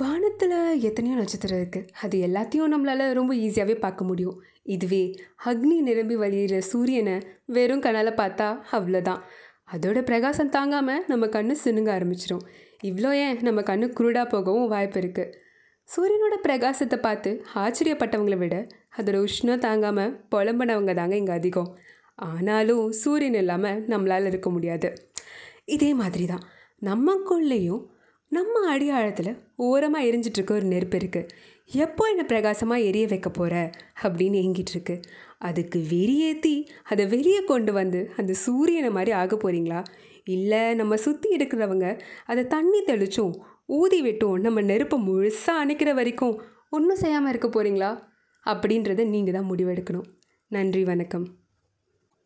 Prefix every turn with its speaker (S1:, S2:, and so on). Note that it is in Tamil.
S1: வானத்தில் எத்தனையோ நட்சத்திரம் இருக்குது அது எல்லாத்தையும் நம்மளால் ரொம்ப ஈஸியாகவே பார்க்க முடியும். இதுவே அக்னி நிரம்பி வழியிற சூரியனை வெறும் கண்ணால் பார்த்தா அவ்வளோதான் அதோட பிரகாசம் தாங்காமல் நம்ம கண்ணு சினுங்க ஆரம்பிச்சிடும் இவ்வளோ ஏன் நம்ம கண்ணு குருடாக போகவும் வாய்ப்பு இருக்குது சூரியனோட பிரகாசத்தை பார்த்து ஆச்சரியப்பட்டவங்களை விட அதோட உஷ்ணம் தாங்காமல் புலம்புனவங்க தாங்க இங்கே அதிகம். ஆனாலும் சூரியன் இல்லாமல் நம்மளால் இருக்க முடியாது. இதே மாதிரி தான் நமக்குள்ளேயும் நம்ம அடியாழத்தில் ஓரமாக எரிஞ்சிட்டு இருக்க ஒரு நெருப்பு இருக்குது எப்போ என்னை பிரகாசமாக எரிய வைக்க போகிற அப்படின்னு ஏங்கிட்டு இருக்கு அதுக்கு வெறியேற்றி அதை வெளியே கொண்டு வந்து அந்த சூரியனை மாதிரி ஆக போகிறீங்களா இல்லை நம்ம சுற்றி இருக்கிறவங்க அதை தண்ணி தெளிச்சும் ஊதி விட்டும் நம்ம நெருப்பை முழுசாக அணைக்கிற வரைக்கும் ஒன்றும் செய்யாமல் இருக்க போகிறீங்களா அப்படின்றத நீங்கள் தான் முடிவெடுக்கணும். நன்றி வணக்கம்.